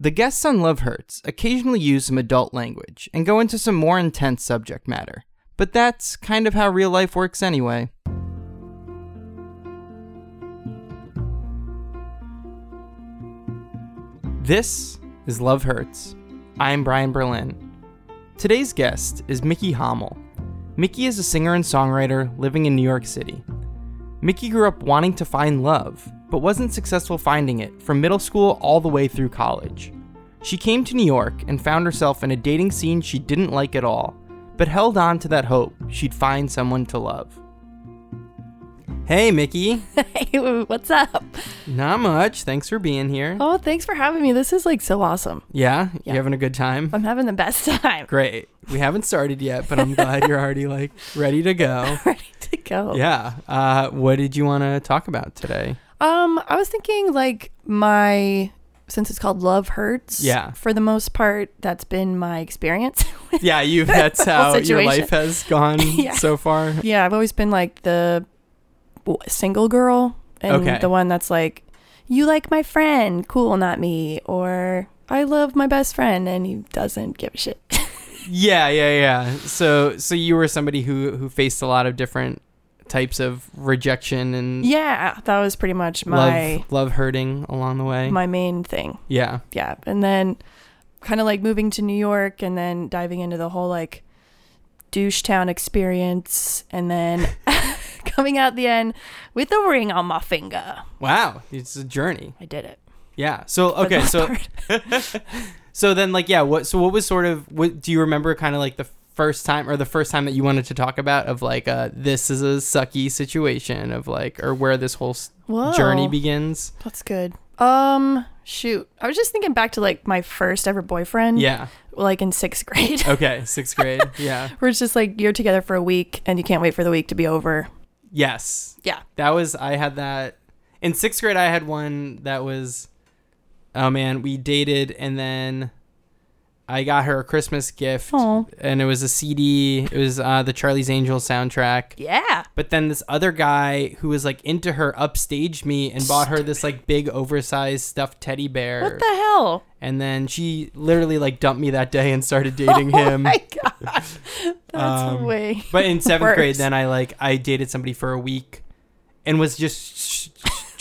The guests on Love Hurts occasionally use some adult language and go into some more intense subject matter, but that's kind of how real life works anyway. This is Love Hurts. I'm Brian Berlin. Today's guest is Mickey Hommel. Mickey is a singer and songwriter living in New York City. Mickey grew up wanting to find love, but wasn't successful finding it from middle school all the way through college. She came to New York and found herself in a dating scene she didn't like at all, but held on to that hope she'd find someone to love. Hey, Mickey. Hey, what's up? Not much. Thanks for being here. Oh, thanks for having me. This is like so awesome. Yeah? Yeah. You having a good time? I'm having the best time. Great. We haven't started yet, but I'm glad you're already like ready to go. Ready to go. Yeah. Uh, what did you want to talk about today? Um, I was thinking like my since it's called Love Hurts. Yeah. For the most part, that's been my experience. Yeah, you. That's how your life has gone Yeah. so far. yeah, I've always been like the single girl and Okay. the one that's like, you like my friend, cool, not me, or I love my best friend and he doesn't give a shit. Yeah, yeah, yeah. So, so you were somebody who who faced a lot of different types of rejection and yeah, that was pretty much my love, love hurting along the way. my main thing. yeah, yeah and then kind of like moving to new york and then diving into the whole like douche town experience and then coming out the end with a ring on my finger wow, it's a journey. i did it Yeah. So okay, so so then like yeah, what so what was sort of what do you remember kind of like the first time or the first time that you wanted to talk about of like uh this is a sucky situation of like or where this whole Whoa, journey begins? that's good um shoot i was just thinking back to like my first ever boyfriend Yeah. like in sixth grade Okay, 6th grade. Yeah. where it's just like you're together for a week and you can't wait for the week to be over Yes. yeah That was I had that in sixth grade. I had one that was, oh man, we dated and then I got her a Christmas gift, oh and it was a CD. It was uh, the Charlie's Angels soundtrack. yeah But then this other guy who was like into her upstaged me and bought her this like big oversized stuffed teddy bear. what the hell and then she literally like dumped me that day and started dating him. oh my god that's Um, way But in seventh grade, worse. then I like I dated somebody for a week, and was just sh-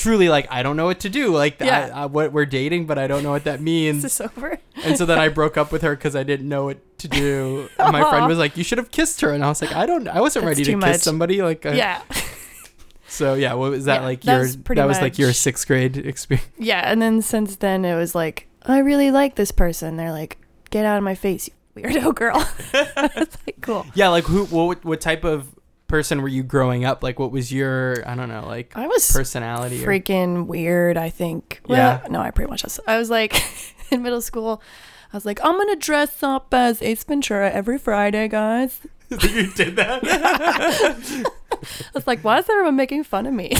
truly like I don't know what to do. Like Yeah. I, I, what we're dating, but I don't know what that means. Is this over and so then I broke up with her because I didn't know what to do. And my friend was like, "You should have kissed her," and I was like, "I don't. I wasn't That's ready to too kiss somebody." Like uh, yeah So yeah, what was that Yeah, like? that your was that was like your sixth grade experience. Yeah, and then since then it was like, I really like this person. They're like, get out of my face, you weirdo girl. it's like cool. Yeah, like who? What? What type of person were you growing up? Like, what was your? I don't know, like I was personality. or- freaking weird. I think. Well, Yeah. No, I pretty much was. I was like in middle school. I was like, I'm gonna dress up as Ace Ventura every Friday, guys. you did that. I was like, why is everyone making fun of me?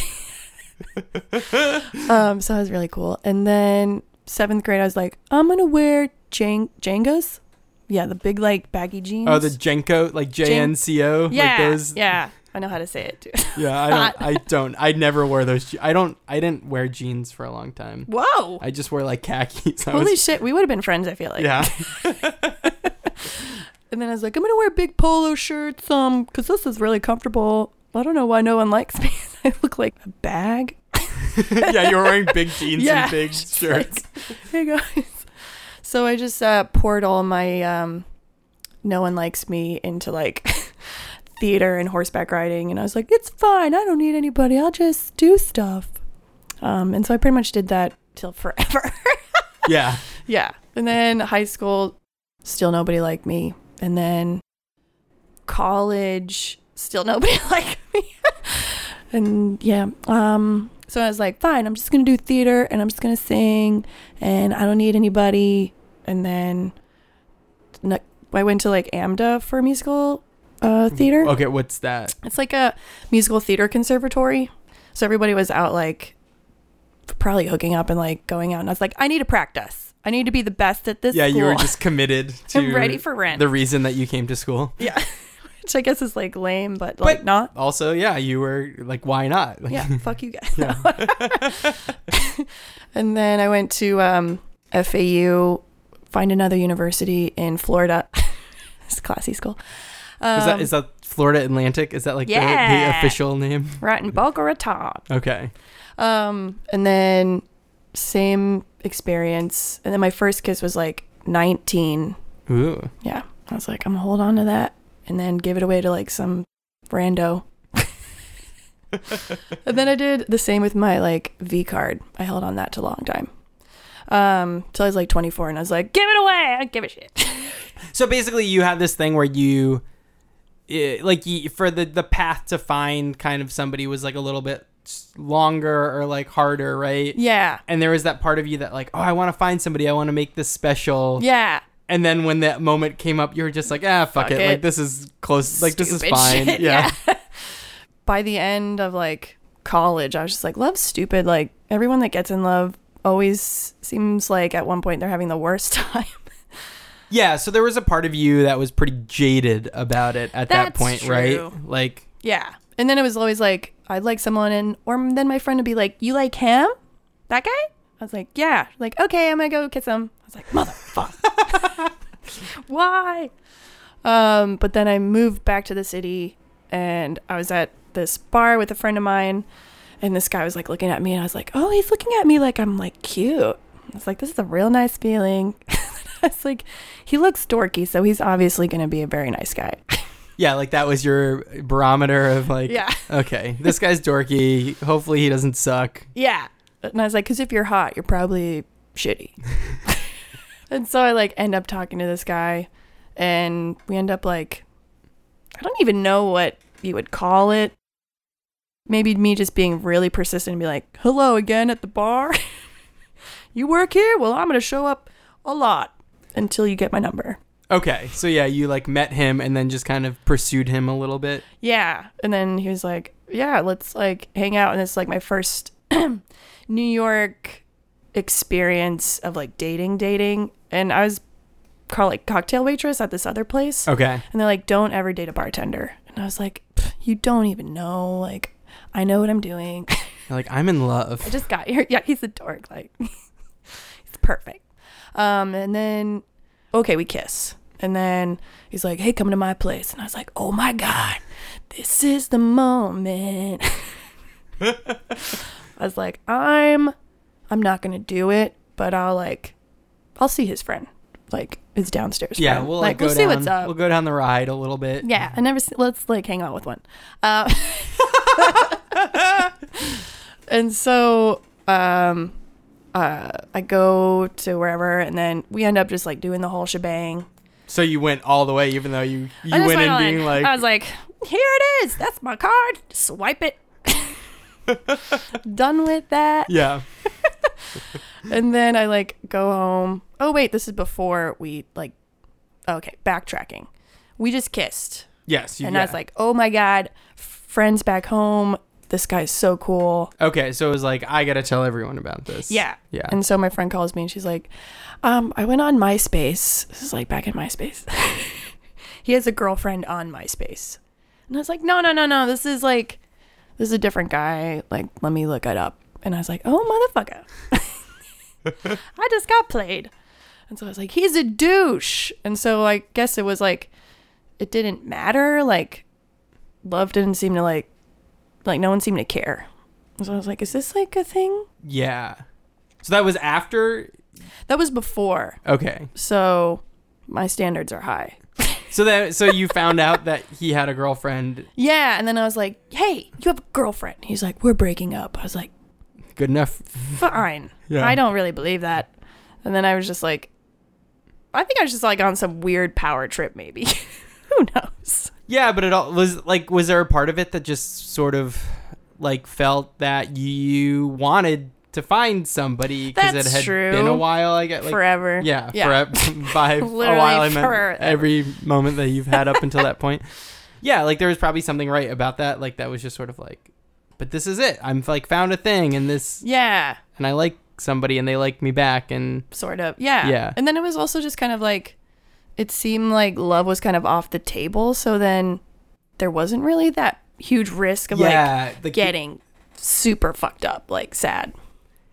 um, so that was really cool. And then seventh grade, I was like, I'm gonna wear Jang- Jengas. Yeah, the big like baggy jeans. Oh, the Jenko, like J N C O, yeah, like those. yeah. I know how to say it too. Yeah, I don't. I don't. I never wore those. je- I don't. I didn't wear jeans for a long time. Whoa! I just wore like khakis. Holy was, shit, we would have been friends. I feel like. yeah. And then I was like, I'm gonna wear big polo shirts, um, because this is really comfortable. I don't know why no one likes me. I look like a bag. yeah, you're wearing big jeans Yeah, and big shirts. Hey guys. So I just uh, poured all my um, no one likes me into like theater and horseback riding, and I was like, it's fine. I don't need anybody. I'll just do stuff. Um, and so I pretty much did that till forever. yeah. Yeah. And then high school, still nobody liked me. And then college, still nobody liked me. and yeah, um, so I was like, fine, I'm just gonna do theater and I'm just gonna sing and I don't need anybody. And then ne- I went to like AMDA for musical uh, theater. Okay, what's that? It's like a musical theater conservatory. So everybody was out like probably hooking up and like going out. And I was like, I need to practice. I need to be the best at this. yeah, you were just committed to I'm ready for rent. the reason that you came to school. yeah, which I guess is like lame, but like But- not. Also, yeah, you were like, why not? Like, Yeah, fuck you guys. Yeah. and then I went to um, FAU, find another university in Florida. it's a classy school. Um, is that is that Florida Atlantic? Is that like the, the official name? right in Boca Raton. Okay. Um, and then same experience. And then my first kiss was like 19. Ooh. Yeah. I was like, I'm gonna hold on to that and then give it away to like some rando. and then I did the same with my like V card. I held on that to a long time. Um, till I was like 24 and I was like, give it away. I don't give a shit. So basically, you had this thing where you, eh, like, for the the path to find kind of somebody was like a little bit longer or like harder, right? yeah. And there was that part of you that like, oh, I want to find somebody. I want to make this special. Yeah. And then when that moment came up, you were just like, ah, fuck, Fuck it. it. Like this is close. Like this is fine. shit, yeah. By the end of like college, I was just like, love's stupid. Like everyone that gets in love always seems like at one point they're having the worst time. Yeah, so there was a part of you that was pretty jaded about it at that point, true. right? Like, Yeah. And then it was always like, I'd like someone, and or then my friend would be like, You like him? That guy? I was like, Yeah. Like, okay, I'm gonna go kiss him. I was like, Motherfucker. Why? Um, but then I moved back to the city and I was at this bar with a friend of mine, and this guy was like looking at me, and I was like, Oh, he's looking at me like I'm like cute. It's like, This is a real nice feeling. It's like, He looks dorky, so he's obviously gonna be a very nice guy. yeah, like that was your barometer of like, yeah. okay, this guy's dorky. Hopefully he doesn't suck. Yeah. And I was like, because if you're hot, you're probably shitty. and so I like end up talking to this guy, and we end up like, I don't even know what you would call it. Maybe me just being really persistent and be like, hello again at the bar. you work here? Well, I'm going to show up a lot until you get my number. Okay, so yeah, you like met him and then just kind of pursued him a little bit. Yeah. And then he was like, Yeah, let's like hang out. And it's like my first New York experience of like dating, dating. And I was called like cocktail waitress at this other place. Okay. And they're like, Don't ever date a bartender. And I was like, You don't even know. Like, I know what I'm doing. Like, I'm in love. I just got here. Yeah, he's a dork. Like, he's perfect. Um, and then, okay, we kiss. And then he's like, hey, come to my place. And I was like, oh my God, this is the moment. I was like, I'm, I'm not going to do it, but I'll like, I'll see his friend, like his downstairs. yeah, friend. we'll like, like, go we'll down, see what's up. We'll go down the ride a little bit. Yeah, I never. se- Let's like hang out with one. Uh, and so, um, uh, I go to wherever, and then we end up just like doing the whole shebang. So you went all the way, even though you you went in on, being like, I was like, here it is. That's my card. Swipe it. Done with that. yeah, And then I like go home. Oh wait, this is before we like. Okay, backtracking. We just kissed. yes. You, and I was like, "Oh my god, friends back home. This guy's so cool." okay, so it was like, I gotta tell everyone about this. Yeah, yeah. And so my friend calls me and she's like, "Um, I went on MySpace. This is like back in MySpace. he has a girlfriend on MySpace." And I was like, "No, no, no, no. This is like, this is a different guy. Like, let me look it up." And I was like, "Oh motherfucker, I just got played." And so I was like, "He's a douche." And so I guess it was like, it didn't matter. Like, love didn't seem to like, like no one seemed to care. So I was like, "Is this like a thing?" yeah. So that was after. That was before. Okay. So my standards are high. So that so you found out that he had a girlfriend. Yeah, and then I was like, "Hey, you have a girlfriend?" He's like, "We're breaking up." I was like, Good enough. "Fine." Yeah. I don't really believe that. And then I was just like, I think I was just like on some weird power trip, maybe. Who knows? Yeah, but it all was like was there a part of it that just sort of like felt that you wanted to find somebody because it had true. been a while I get like Forever. Yeah, Yeah. forever. by a while I meant forever. every moment that you've had up until that point. Yeah, like there was probably something right about that. Like that was just sort of like, but this is it. I'm like found a thing, and this, Yeah, and I like somebody, and they like me back, and sort of. Yeah. Yeah. And then it was also just kind of like, it seemed like love was kind of off the table. So then there wasn't really that huge risk of like the, getting super fucked up, like sad.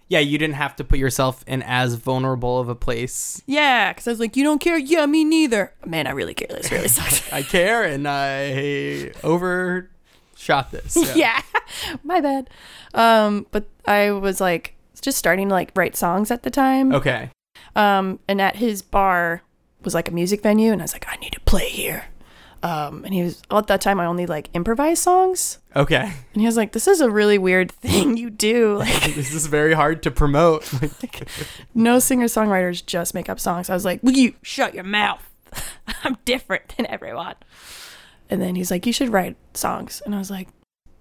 Yeah, you didn't have to put yourself in as vulnerable of a place. Yeah, because I was like, you don't care? Yeah, me neither. Man, I really care. This really sucks. I care and I overshot this. yeah. my bad. Um, but I was like just starting to like write songs at the time. Okay. Um, and at his bar was like a music venue, and I was like, I need to play here. Um, and he was well, at that time I only like improvise songs, Okay. and he was like, "This is a really weird thing you do. Like, this is very hard to promote. no singer songwriters just make up songs." I was like, "Will you shut your mouth? I'm different than everyone." And then he's like, "You should write songs," and I was like,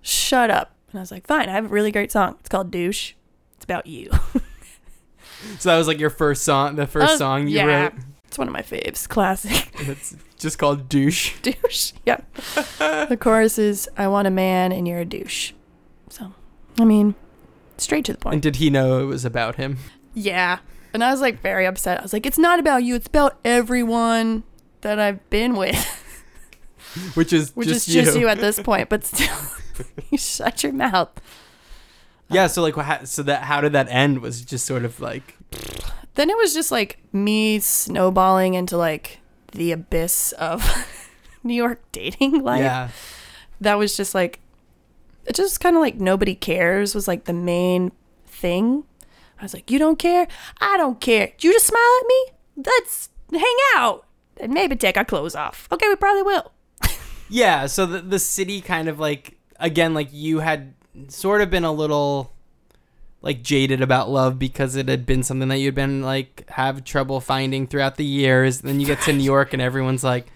"Shut up!" And I was like, "Fine, I have a really great song. It's called Douche. It's about you." so that was like your first song, the first song you yeah. wrote. It's one of my faves. Classic. It's just called douche. douche. Yep. the chorus is I want a man and you're a douche. So, I mean, straight to the point. And did he know it was about him? yeah. And I was like very upset. I was like, it's not about you. It's about everyone that I've been with, Which is which just is just you. at this point. But still, you shut your mouth. yeah. So like, so that how did that end? Was it just sort of like Then it was just like me snowballing into like the abyss of New York dating life. yeah, that was just like it just kind of like nobody cares was like the main thing. I was like you don't care? I don't care. You just smile at me? Let's hang out. And maybe take our clothes off. Okay we probably will. Yeah. So the the city kind of like again like you had sort of been a little like jaded about love because it had been something that you'd been like have trouble finding throughout the years. Then you get to New York and everyone's like.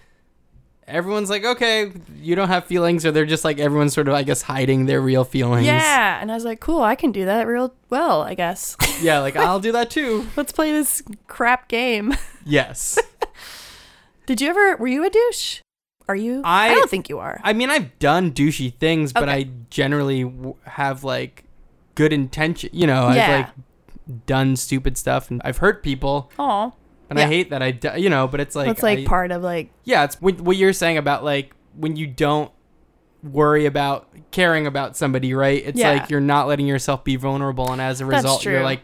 Everyone's like, okay, you don't have feelings, or they're just like everyone's sort of, I guess, hiding their real feelings. yeah and i was like cool i can do that real well i guess yeah, like I'll do that too. let's play this crap game Yes. did you ever were you a douche are you I- don't think you are I mean, I've done douchey things, but I generally w- have like good intention. You know, Yeah. I've like done stupid stuff and I've hurt people, oh and I hate that I, do, you know. But it's like, that's like I- part of like yeah, it's what what you're saying about like when you don't worry about caring about somebody, right? It's Yeah. like you're not letting yourself be vulnerable, and as a result, you're like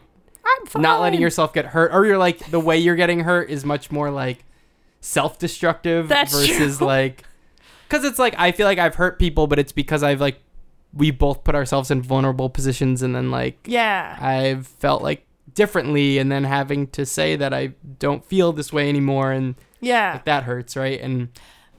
not letting yourself get hurt, or you're like the way you're getting hurt is much more like self-destructive That's versus true. like because it's like I feel like I've hurt people, but it's because I've like we both put ourselves in vulnerable positions, and then like yeah I've felt like differently, and then having to say that I don't feel this way anymore, and yeah like, that hurts, right? And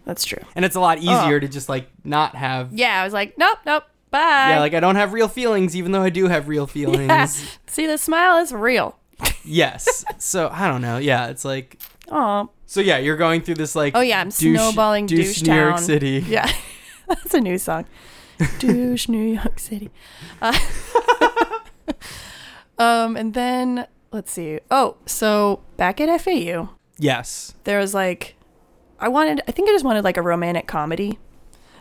that's true and it's a lot Oh. easier to just like not have. Yeah, I was like, nope, nope, bye. Yeah, like I don't have real feelings, even though I do have real feelings. Yeah. see the smile is real. Yes. So I don't know. Yeah, it's like Oh, so. Yeah, you're going through this like. oh yeah, I'm douche- snowballing douche douche, New York. City. Yeah, that's a new song. Douche New York City. Uh, um, and then let's see. Oh, so back at FAU, Yes. there was like, I wanted. I think I just wanted like a romantic comedy,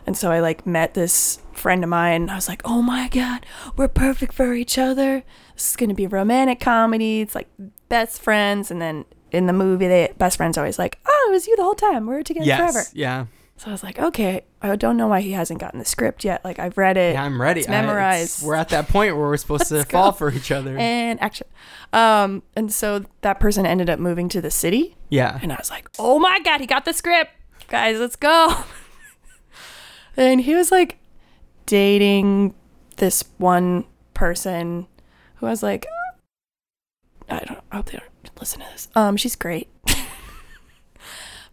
and so I like met this friend of mine. I was like, oh my god, we're perfect for each other. This is gonna be a romantic comedy. It's like best friends, and then in the movie, they best friends always like, oh, it was you the whole time. We were together Yes. forever. Yeah. So I was like, okay, I don't know why he hasn't gotten the script yet. Like I've read it Yeah, I'm ready. It's I- memorized. we're at that point where we're supposed to Let's fall for each other. and action. Um, and so that person ended up moving to the city, yeah. and I was like, oh my god, he got the script, guys, let's go. and he was like dating this one person who I was like, I don't. I hope they don't listen to this. Um, she's great.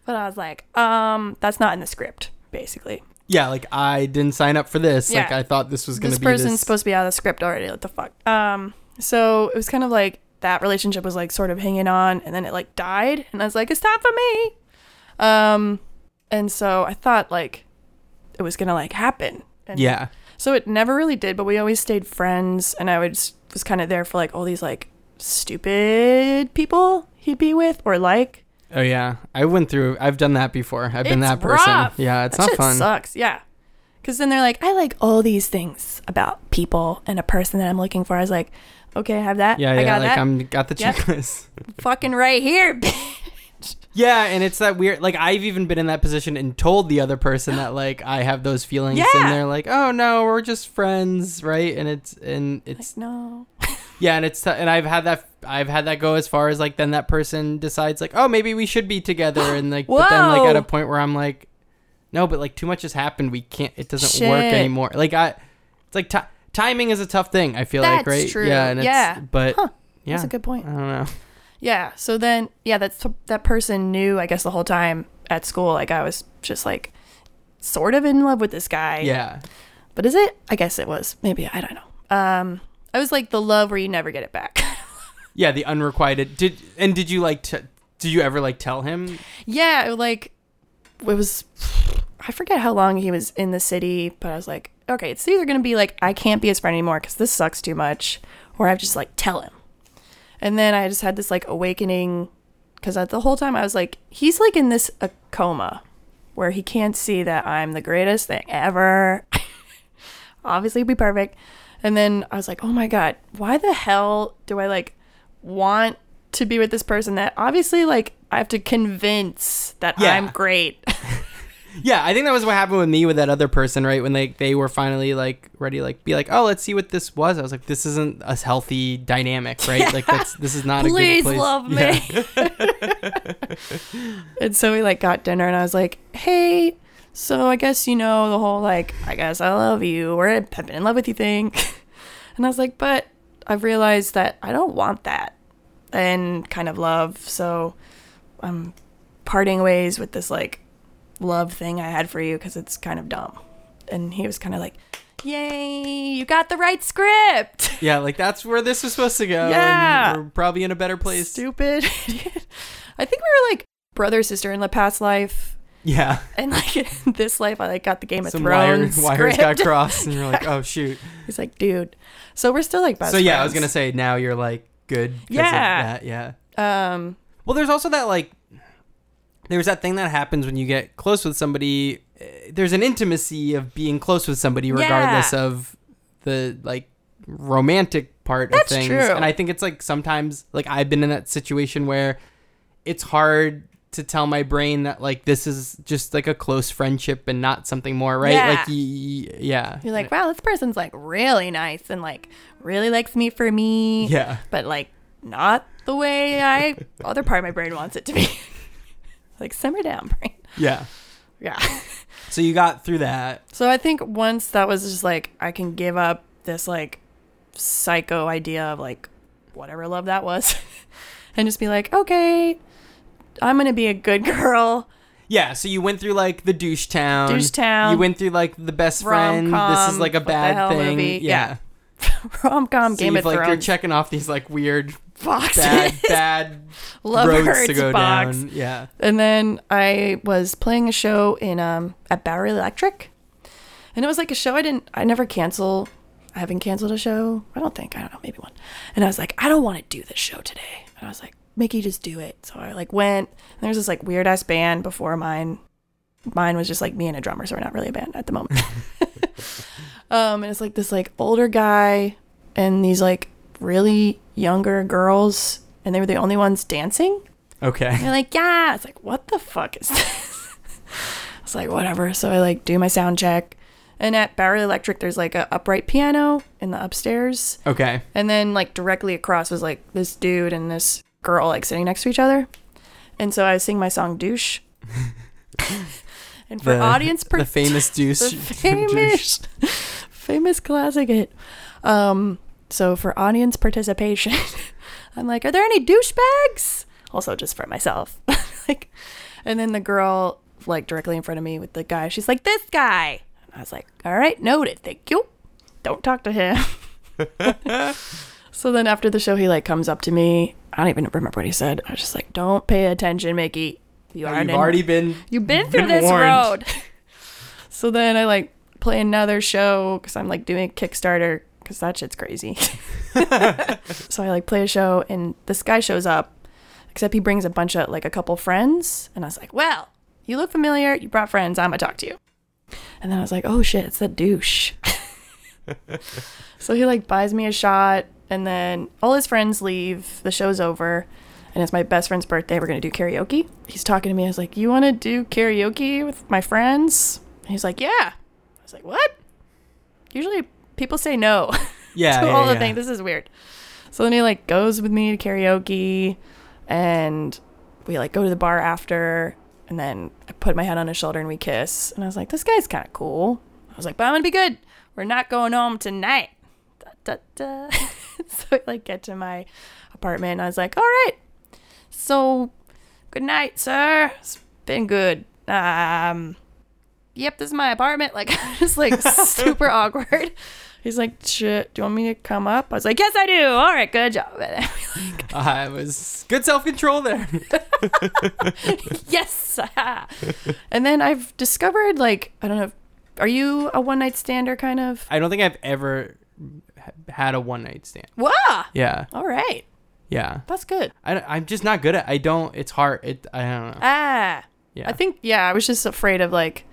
But I was like, um, that's not in the script, basically. Yeah, like I didn't sign up for this. Like Yeah. I thought this was gonna be. this be person's this. supposed to be out of the script already. What the fuck? Um, so it was kind of like that relationship was like sort of hanging on, and then it like died, and I was like, it's time for me. Um, and so I thought like it was gonna like happen. And yeah. So it never really did, but we always stayed friends, and I was was kind of there for like all these like stupid people he'd be with or like. Oh yeah. I went through. I've done that before. I've been It's that person. rough. Yeah, it's that not fun. Sucks. Yeah. Because then they're like, I like all these things about people and a person that I'm looking for. I was like, okay, I have that. Yeah, I yeah. got Like that. I'm got the Yep. checklist. fucking right here. bitch. Yeah, and it's that weird. Like I've even been in that position and told the other person that like I have those feelings, Yeah. and they're like, "Oh no, we're just friends," right? And it's and it's Like, no. Yeah, and it's t- and I've had that I've had that go as far as like then that person decides like oh maybe we should be together and like but then like at a point where I'm like no but like too much has happened we can't it doesn't work anymore like I it's like ti timing is a tough thing I feel like That's right true. yeah and it's, Yeah. but Huh. yeah That's a good point. I don't know Yeah. So then, yeah, that's that person knew, I guess, the whole time at school. Like I was just like sort of in love with this guy. yeah But is it? I guess it was. Maybe I don't know. Um, I was like the love where you never get it back. yeah the unrequited did and did you like t- did you ever like tell him yeah, it, like it was. I forget how long he was in the city, but I was like, okay, it's either gonna be like I can't be his friend anymore because this sucks too much, or I have to just like tell him. And then I just had this like awakening because the whole time I was like, he's like in this a coma where he can't see that I'm the greatest thing ever. Obviously, be perfect. And then I was like, oh my God, why the hell do I like want to be with this person that obviously like I have to convince that Yeah. I'm great? Yeah, I think that was what happened with me with that other person, right? When they they were finally like ready, like be like, oh, let's see what this was. I was like, this isn't a healthy dynamic, right? Like that's this is not Please a good place. Please love Yeah. me. and so we like got dinner and I was like, hey, so I guess you know the whole like, I guess I love you or I've been in love with you thing. and I was like, but I've realized that I don't want that and kind of love. So I'm parting ways with this like love thing I had for you because it's kind of dumb. And he was kind of like, yay, you got the right script. yeah, like that's where this was supposed to go. and Yeah. we're probably in a better place. Stupid. I think we were like brother sister in the past life, Yeah, and like in this life, I like got the Game of some wire, Thrones wires script. got crossed, and you're like, oh shoot. He's like, dude. So we're still like best. so yeah, I was friends. gonna say now you're like good. 'cause of Yeah. that, yeah. Um. Well, there's also that like there's that thing that happens when you get close with somebody. eh, There's an intimacy of being close with somebody, regardless Yeah. of the like romantic part That's of things. true. And I think it's like sometimes like I've been in that situation where it's hard to tell my brain that like this is just like a close friendship and not something more, right? Yeah. Like y- yeah. You're like, wow, this person's like really nice and like really likes me for me. yeah. But like not the way I other part of my brain wants it to be. like simmer down, brain. Yeah. Yeah. So you got through that. So I think once that was just like I can give up this like psycho idea of like whatever love that was and just be like, okay, I'm gonna be a good girl. Yeah, so you went through like the douche town. Douche town. You went through like the best friend. This is like a bad thing. movie. Yeah. Rom com So Game of like you're checking off these like weird boxes. bad bad love roads hurts to go box. down. Yeah. And then I was playing a show in um at Bowery Electric. And it was like a show I didn't I never cancel I haven't canceled a show. I don't think. I don't know, maybe one. And I was like, I don't want to do this show today. And I was like, Mickey, just do it. So I like went and there's this like weird ass band before mine. Mine was just like me and a drummer, so we're not really a band at the moment. um, and it's like this like older guy and these like really younger girls, and they were the only ones dancing. Okay. And they're like, yeah. It's like, what the fuck is this? I was like, whatever. So I like do my sound check. And at Bowery Electric, there's like a upright piano in the upstairs. Okay. And then like directly across was like this dude and this girl like sitting next to each other. And so I was singing my song Douche. and for The- audience per- the famous douche. the famous famous classic hit. Um so for audience participation, I'm like, are there any douchebags? Also just for myself. like and then the girl like directly in front of me with the guy, she's like, This guy. And I was like, All right, noted, thank you. Don't talk to him. So then after the show he like comes up to me. I don't even remember what he said. I was just like, Don't pay attention, Mickey. You you've already been. You've been through been this warned. road. so then I like play another show because I'm like doing a Kickstarter because that shit's crazy. so I like play a show and this guy shows up, except he brings a bunch of like a couple friends. And I was like, well, you look familiar. You brought friends. I'm going to talk to you. And then I was like, oh shit, it's that douche. so he like buys me a shot and then all his friends leave. The show's over and it's my best friend's birthday. We're gonna do karaoke. He's talking to me. I was like, "You want to do karaoke with my friends?" And he's like, "Yeah." I was like, "What?" Usually people say no Yeah. to yeah, all the things. This is weird. So then he like goes with me to karaoke and we like go to the bar after and then I put my head on his shoulder and we kiss. And I was like, this guy's kind of cool. I was like, but I'm gonna be good. We're not going home tonight. Da, da, da. so I like get to my apartment and I was like, all right. So good night, sir. It's been good. Um Yep, this is my apartment. Like just like super awkward. He's like, shit, do you want me to come up? I was like, yes, I do. All right, good job. And I was good self control there. yes. and then I've discovered, like, I don't know, are you a one night stander kind of? I don't think I've ever had a one night stand. Wow. Yeah, All right. yeah. That's good. I, am just not good at. I don't. It's hard. It. I don't know. Ah. Yeah. I think, yeah, I was just afraid of, like,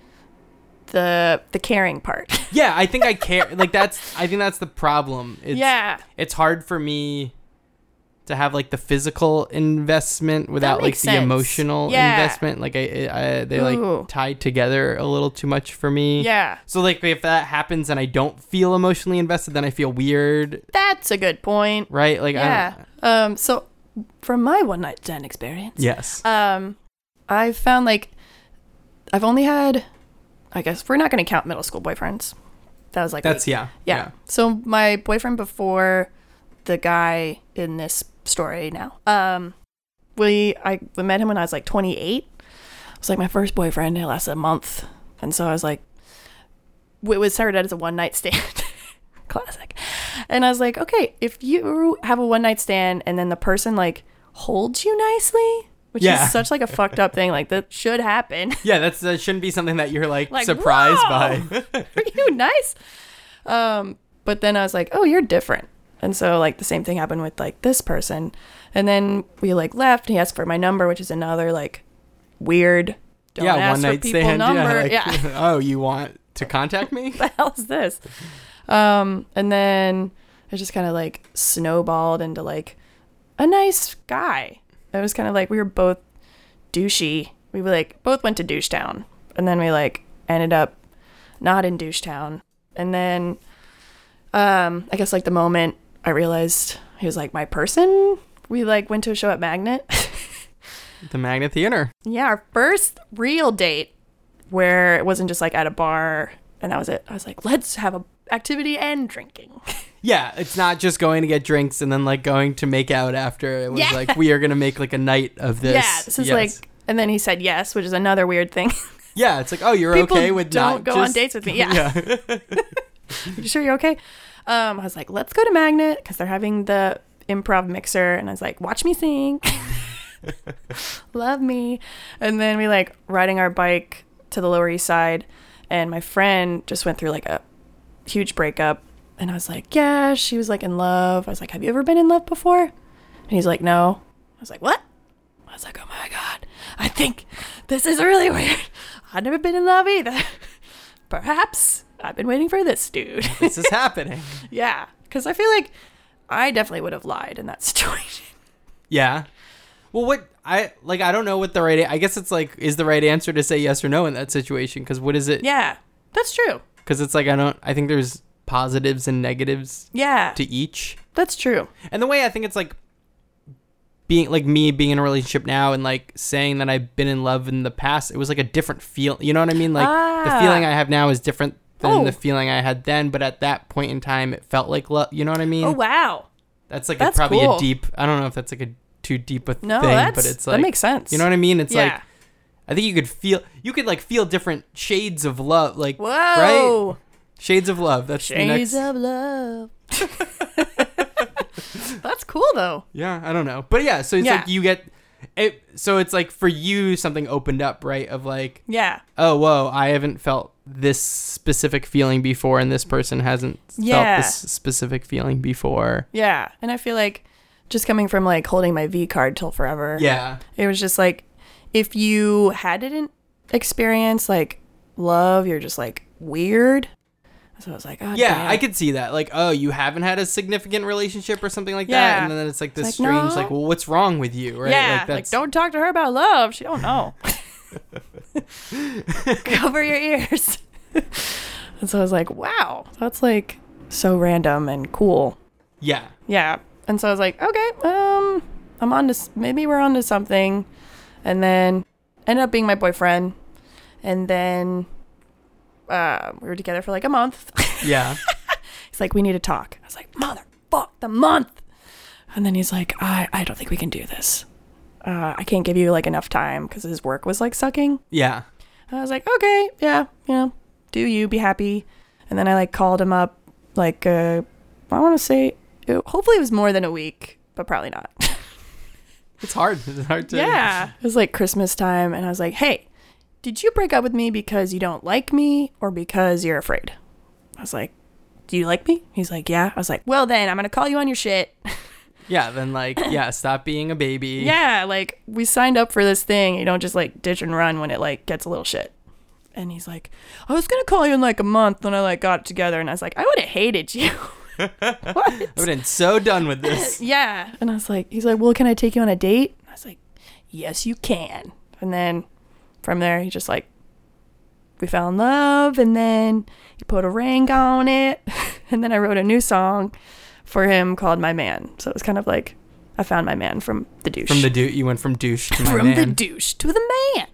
the the caring part. yeah, I think I care. like that's. I think that's the problem. It's, yeah. It's hard for me to have like the physical investment without like makes the emotional Yeah. investment. Like I, I they Ooh. like tie together a little too much for me. Yeah. So like if that happens and I don't feel emotionally invested, then I feel weird, That's a good point. right? Like Yeah. I Um so from my one night stand experience. yes. Um, I've found like I've only had, I guess we're not going to count middle school boyfriends. That was like That's eight. yeah. yeah. So my boyfriend before the guy in this story now. Um, we I we met him when I was like 28. It was like my first boyfriend. It lasted a month, and so I was like, it was started as a one night stand. Classic. And I was like, okay, if you have a one night stand and then the person like holds you nicely, which Yeah. is such like a fucked up thing, like that should happen. Yeah, that's that shouldn't be something that you're like, Like, surprised by. Are you nice? Um, but then I was like, oh, you're different. And so like the same thing happened with like this person. And then we like left. He asked for my number, which is another like weird. Don't yeah, ask one for night people stand. number. Yeah, like, yeah. oh, you want to contact me? the hell is this? Um, and then it just kind of like snowballed into like a nice guy. It was kind of like we were both douchey. We were like both went to douche town, and then we like ended up not in douche town. And then, um, I guess like the moment I realized he was like my person, we like went to a show at Magnet. the Magnet Theater. Yeah, our first real date where it wasn't just like at a bar and that was it. I was like, let's have a activity and drinking. Yeah, it's not just going to get drinks and then like going to make out after. It was Yeah. like we are gonna make like a night of this. yeah, this is Yes. like and then he said yes, which is another weird thing. Yeah, it's like oh, you're People okay with don't not go on dates with me. Yeah. you sure you're okay? Um, I was like, let's go to Magnet because they're having the improv mixer, and I was like, watch me sing, love me, and then we like riding our bike to the Lower East Side, and my friend just went through like a huge breakup, and I was like, yeah, she was like in love. I was like, have you ever been in love before? And he's like, no. I was like, what? I was like, oh my god, I think this is really weird. I've never been in love either. Perhaps I've been waiting for this dude. this is happening. yeah, because I feel like I definitely would have lied in that situation. Yeah. Well, what I like, I don't know what the right. I guess it's like, is the right answer to say yes or no in that situation? Because what is it? Yeah, that's true. Because it's like I don't. I think there's positives and negatives Yeah, to each. that's true. And the way I think it's like being like me being in a relationship now and like saying that I've been in love in the past, it was like a different feel. You know what I mean? Like the Ah. feeling I have now is different than Oh. the feeling I had then. But at that point in time, it felt like love. You know what I mean? Oh wow. That's like That's a, probably cool. a deep. I don't know if that's like a too deep a No, thing, but it's like that makes sense. you know what I mean? It's yeah. like I think you could feel you could like feel different shades of love, like Whoa. right? Shades of love. That's Shades next. of love. that's cool though. Yeah, I don't know, but yeah. So it's Yeah. like you get it. So it's like for you, something opened up, right? Of like, Yeah. oh, whoa, I haven't felt this specific feeling before, and this person hasn't Yeah. felt this specific feeling before. Yeah. And I feel like just coming from like holding my V card till forever. Yeah, It was just like if you hadn't experienced like love, you're just like weird. So I was like, oh yeah, damn. I could see that. Like, oh, you haven't had a significant relationship or something like Yeah. that, and then it's like this like, strange, no. like, well, what's wrong with you, right? Yeah, like, like, don't talk to her about love. She don't know. Cover your ears. and so I was like, wow, that's like so random and cool. yeah, Yeah. And so I was like, okay, um, I'm on to, maybe we're on to something. And then ended up being my boyfriend. And then uh, we were together for like a month. Yeah. he's like, we need to talk. I was like, motherfuck, the month. And then he's like, I, I don't think we can do this. Uh, I can't give you like enough time because his work was like sucking. Yeah. I was like, okay, yeah, you know, do you be happy? And then I like called him up, like, uh, I want to say, it, hopefully it was more than a week, but probably not. It's hard. It's hard to. yeah. It was like Christmas time, and I was like, hey, did you break up with me because you don't like me or because you're afraid? I was like, do you like me? He's like, yeah. I was like, well, then I'm going to call you on your shit. Yeah. Then like, yeah. Stop being a baby. yeah, like we signed up for this thing. You don't just like ditch and run when it like gets a little shit. And he's like, I was gonna call you in like a month when I like got it together, and I was like, I would have hated you. what? I've been so done with this. Yeah. And I was like, he's like, well, can I take you on a date? I was like, yes, you can. And then from there, he just like, we fell in love, and then he put a ring on it, and then I wrote a new song for him called My Man. So it was kind of like I found my man from the douche. From the douche, you went from douche to my from the man. douche to the man.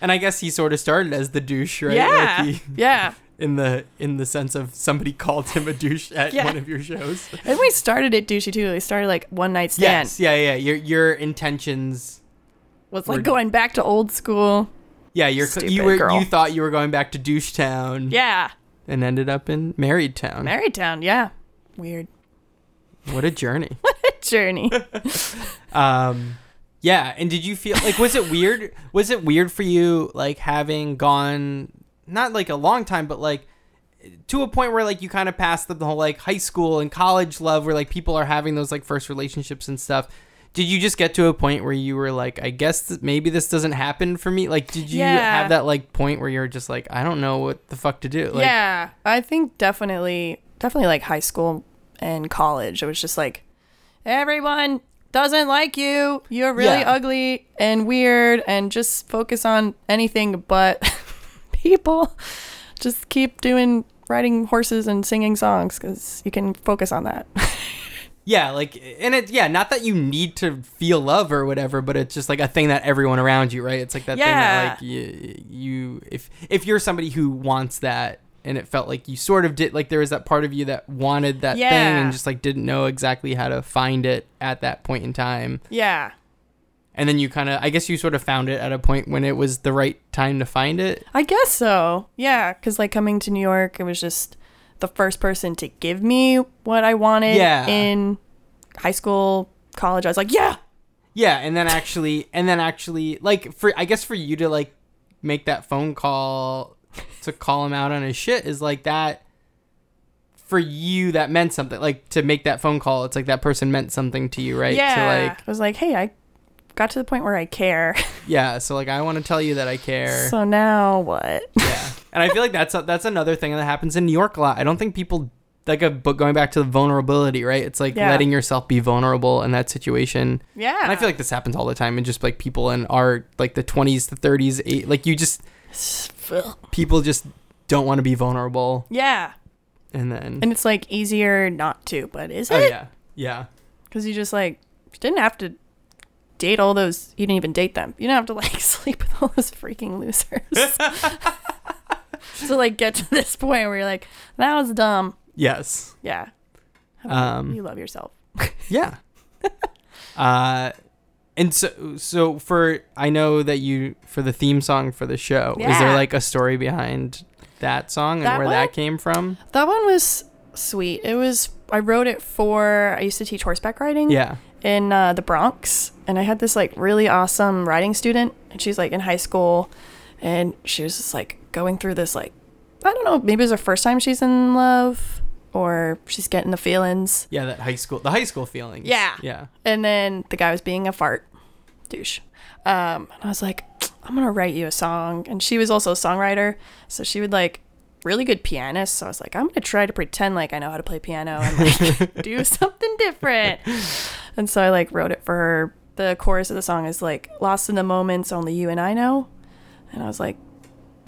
and I guess he sort of started as the douche, right? Yeah. Like he, yeah. in the in the sense of somebody called him a douche at Yeah. one of your shows. And we started it douchey too. We started like one night stand. Yes. Yeah. Yeah. Your your intentions. Was We're- like going back to old school. Yeah. You're Stupid you were girl. you thought you were going back to douche town. Yeah. And ended up in married town. Married town. Yeah. Weird what a journey. What a journey. Um, yeah. And did you feel like was it weird? Was it weird for you like having gone not like a long time, but like to a point where like you kind of passed the whole like high school and college love where like people are having those like first relationships and stuff. Did you just get to a point where you were like, I guess th- maybe this doesn't happen for me? Like, did you Yeah. have that like point where you're just like, I don't know what the fuck to do? Like, yeah. I think definitely, definitely like high school and college. It was just like, everyone doesn't like you. You're really Yeah. ugly and weird and just focus on anything but people. Just keep doing riding horses and singing songs because you can focus on that. Yeah, like, and it, yeah, not that you need to feel love or whatever, but it's just like a thing that everyone around you, right? It's like that thing that, like, you, you, if, if you're somebody who wants that and it felt like you sort of did, like, there was that part of you that wanted that thing and just, like, didn't know exactly how to find it at that point in time. yeah. And then you kind of, I guess you sort of found it at a point when it was the right time to find it. I guess so. Yeah, because like coming to New York, it was just the first person to give me what I wanted Yeah. in high school, college. I was like, yeah, Yeah, and then actually, and then actually, like for I guess for you to like make that phone call to call him out on his shit is like that. For you, that meant something. Like to make that phone call, it's like that person meant something to you, right? yeah. So like, I was like, hey, I got to the point where I care. yeah. So like, I want to tell you that I care. so now what? yeah, and I feel like that's a, that's another thing that happens in New York a lot. I don't think people like a but going back to the vulnerability, right? It's like Yeah. letting yourself be vulnerable in that situation. Yeah. And I feel like this happens all the time, and just like people in our like the twenties, the thirties, eight, like you just people just don't want to be vulnerable, yeah. and then And it's like easier not to, but is oh it? yeah, yeah, Because you just like you didn't have to date all those. You didn't even date them. You don't have to like sleep with all those freaking losers. to like get to this point where you're like, that was dumb. yes, Yeah. um, You love yourself. yeah. uh, and so so for I know that you for the theme song for the show, is there like a story behind that song and That where one? that came from? That one was sweet. It was. I wrote it for. I used to teach horseback riding. Yeah, in uh, the Bronx, and I had this like really awesome writing student, and she's like in high school, and she was just like going through this like I don't know, maybe it was her first time she's in love, or she's getting the feelings, yeah, that high school, the high school feelings. Yeah. yeah, and then the guy was being a fart douche. Um, and I was like, I'm gonna write you a song, and she was also a songwriter, so she would like really good pianist. So I was like, I'm gonna try to pretend like I know how to play piano and like do something different. And so I like wrote it for her. The chorus of the song is like lost in the moments only you and I know. And I was like,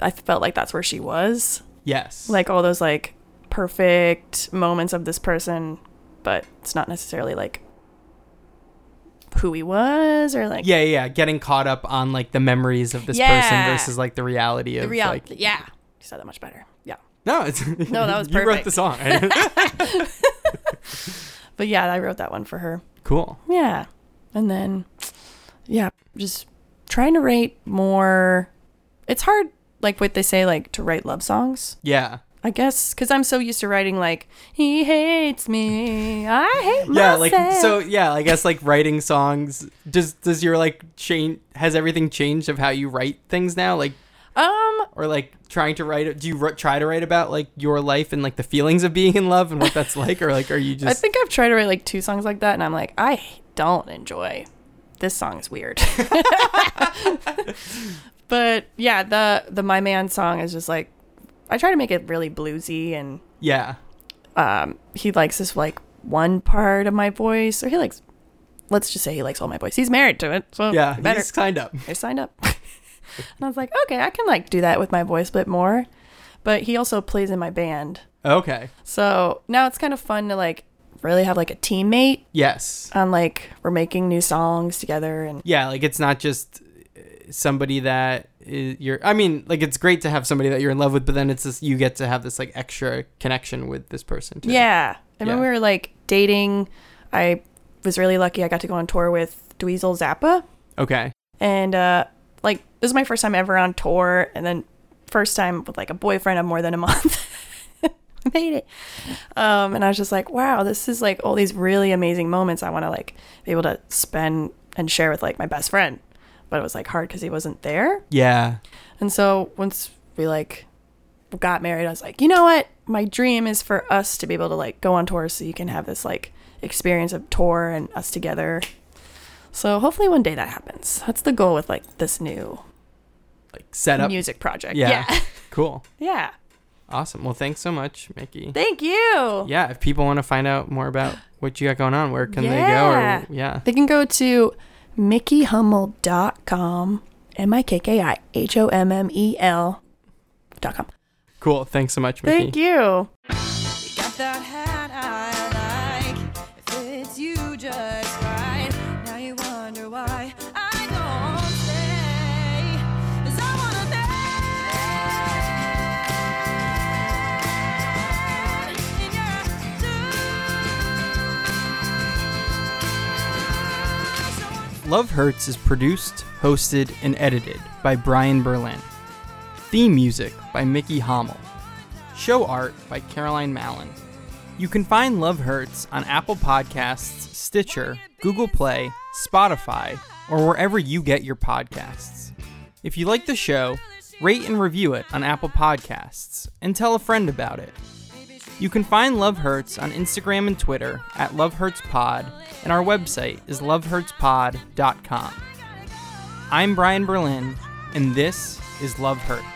I felt like that's where she was. yes, Like all those like perfect moments of this person but it's not necessarily like who he was or like Yeah, yeah, getting caught up on like the memories of this Yeah. person versus like the reality of the reality. like yeah, you said that much better. Yeah, No, it's No, that was you wrote the song. but yeah, I wrote that one for her. Cool. Yeah, and then yeah, just trying to write more. It's hard, like what they say, like to write love songs. Yeah. I guess because I'm so used to writing like he hates me, I hate myself. Yeah, like so yeah, I guess like writing songs does does your like change has everything changed of how you write things now? Like um, or like trying to write do you r- try to write about like your life and like the feelings of being in love and what that's like or like are you just I think I've tried to write like two songs like that, and I'm like, I don't enjoy. This song is weird. but yeah, the the My Man song is just like I try to make it really bluesy, and yeah. um, he likes this like one part of my voice, or he likes. Let's just say he likes all my voice. He's married to it, so Yeah, better. he's signed up. I signed up. and I was like, okay, I can like do that with my voice a bit more. But he also plays in my band. Okay. So now it's kind of fun to like really have like a teammate Yes. on like we're making new songs together and Yeah, like it's not just uh, somebody that is, you're I mean, like it's great to have somebody that you're in love with, but then it's just you get to have this like extra connection with this person too. yeah. And when we were like dating, I was really lucky I got to go on tour with Dweezil Zappa. Okay. And uh like this is my first time ever on tour and then first time with like a boyfriend of more than a month. I made it. Um and I was just like, wow, this is like all these really amazing moments I want to like be able to spend and share with like my best friend. But it was like hard cuz he wasn't there. Yeah. And so once we like got married, I was like, you know what? My dream is for us to be able to like go on tour so you can have this like experience of tour and us together. So hopefully one day that happens. That's the goal with like this new Like set up. music project. Yeah. Yeah. Cool. yeah. Awesome. Well, thanks so much, Mikki. Thank you. Yeah, if people want to find out more about what you got going on, where can Yeah. they go? Or yeah. They can go to mikkihommel.com. M I K K I H O M M E L dot com. Cool. Thanks so much, Mikki. Thank you. Got Love Hurts is produced, hosted, and edited by Brian Berlin. Theme music by Mikki Hommel. Show art by Caroline Mallon. You can find Love Hurts on Apple Podcasts, Stitcher, Google Play, Spotify, or wherever you get your podcasts. If you like the show, rate and review it on Apple Podcasts and tell a friend about it. You can find Love Hurts on Instagram and Twitter at Love Hurts Pod, and our website is lovehurtspod.com. I'm Brian Berlin, and this is Love Hurts.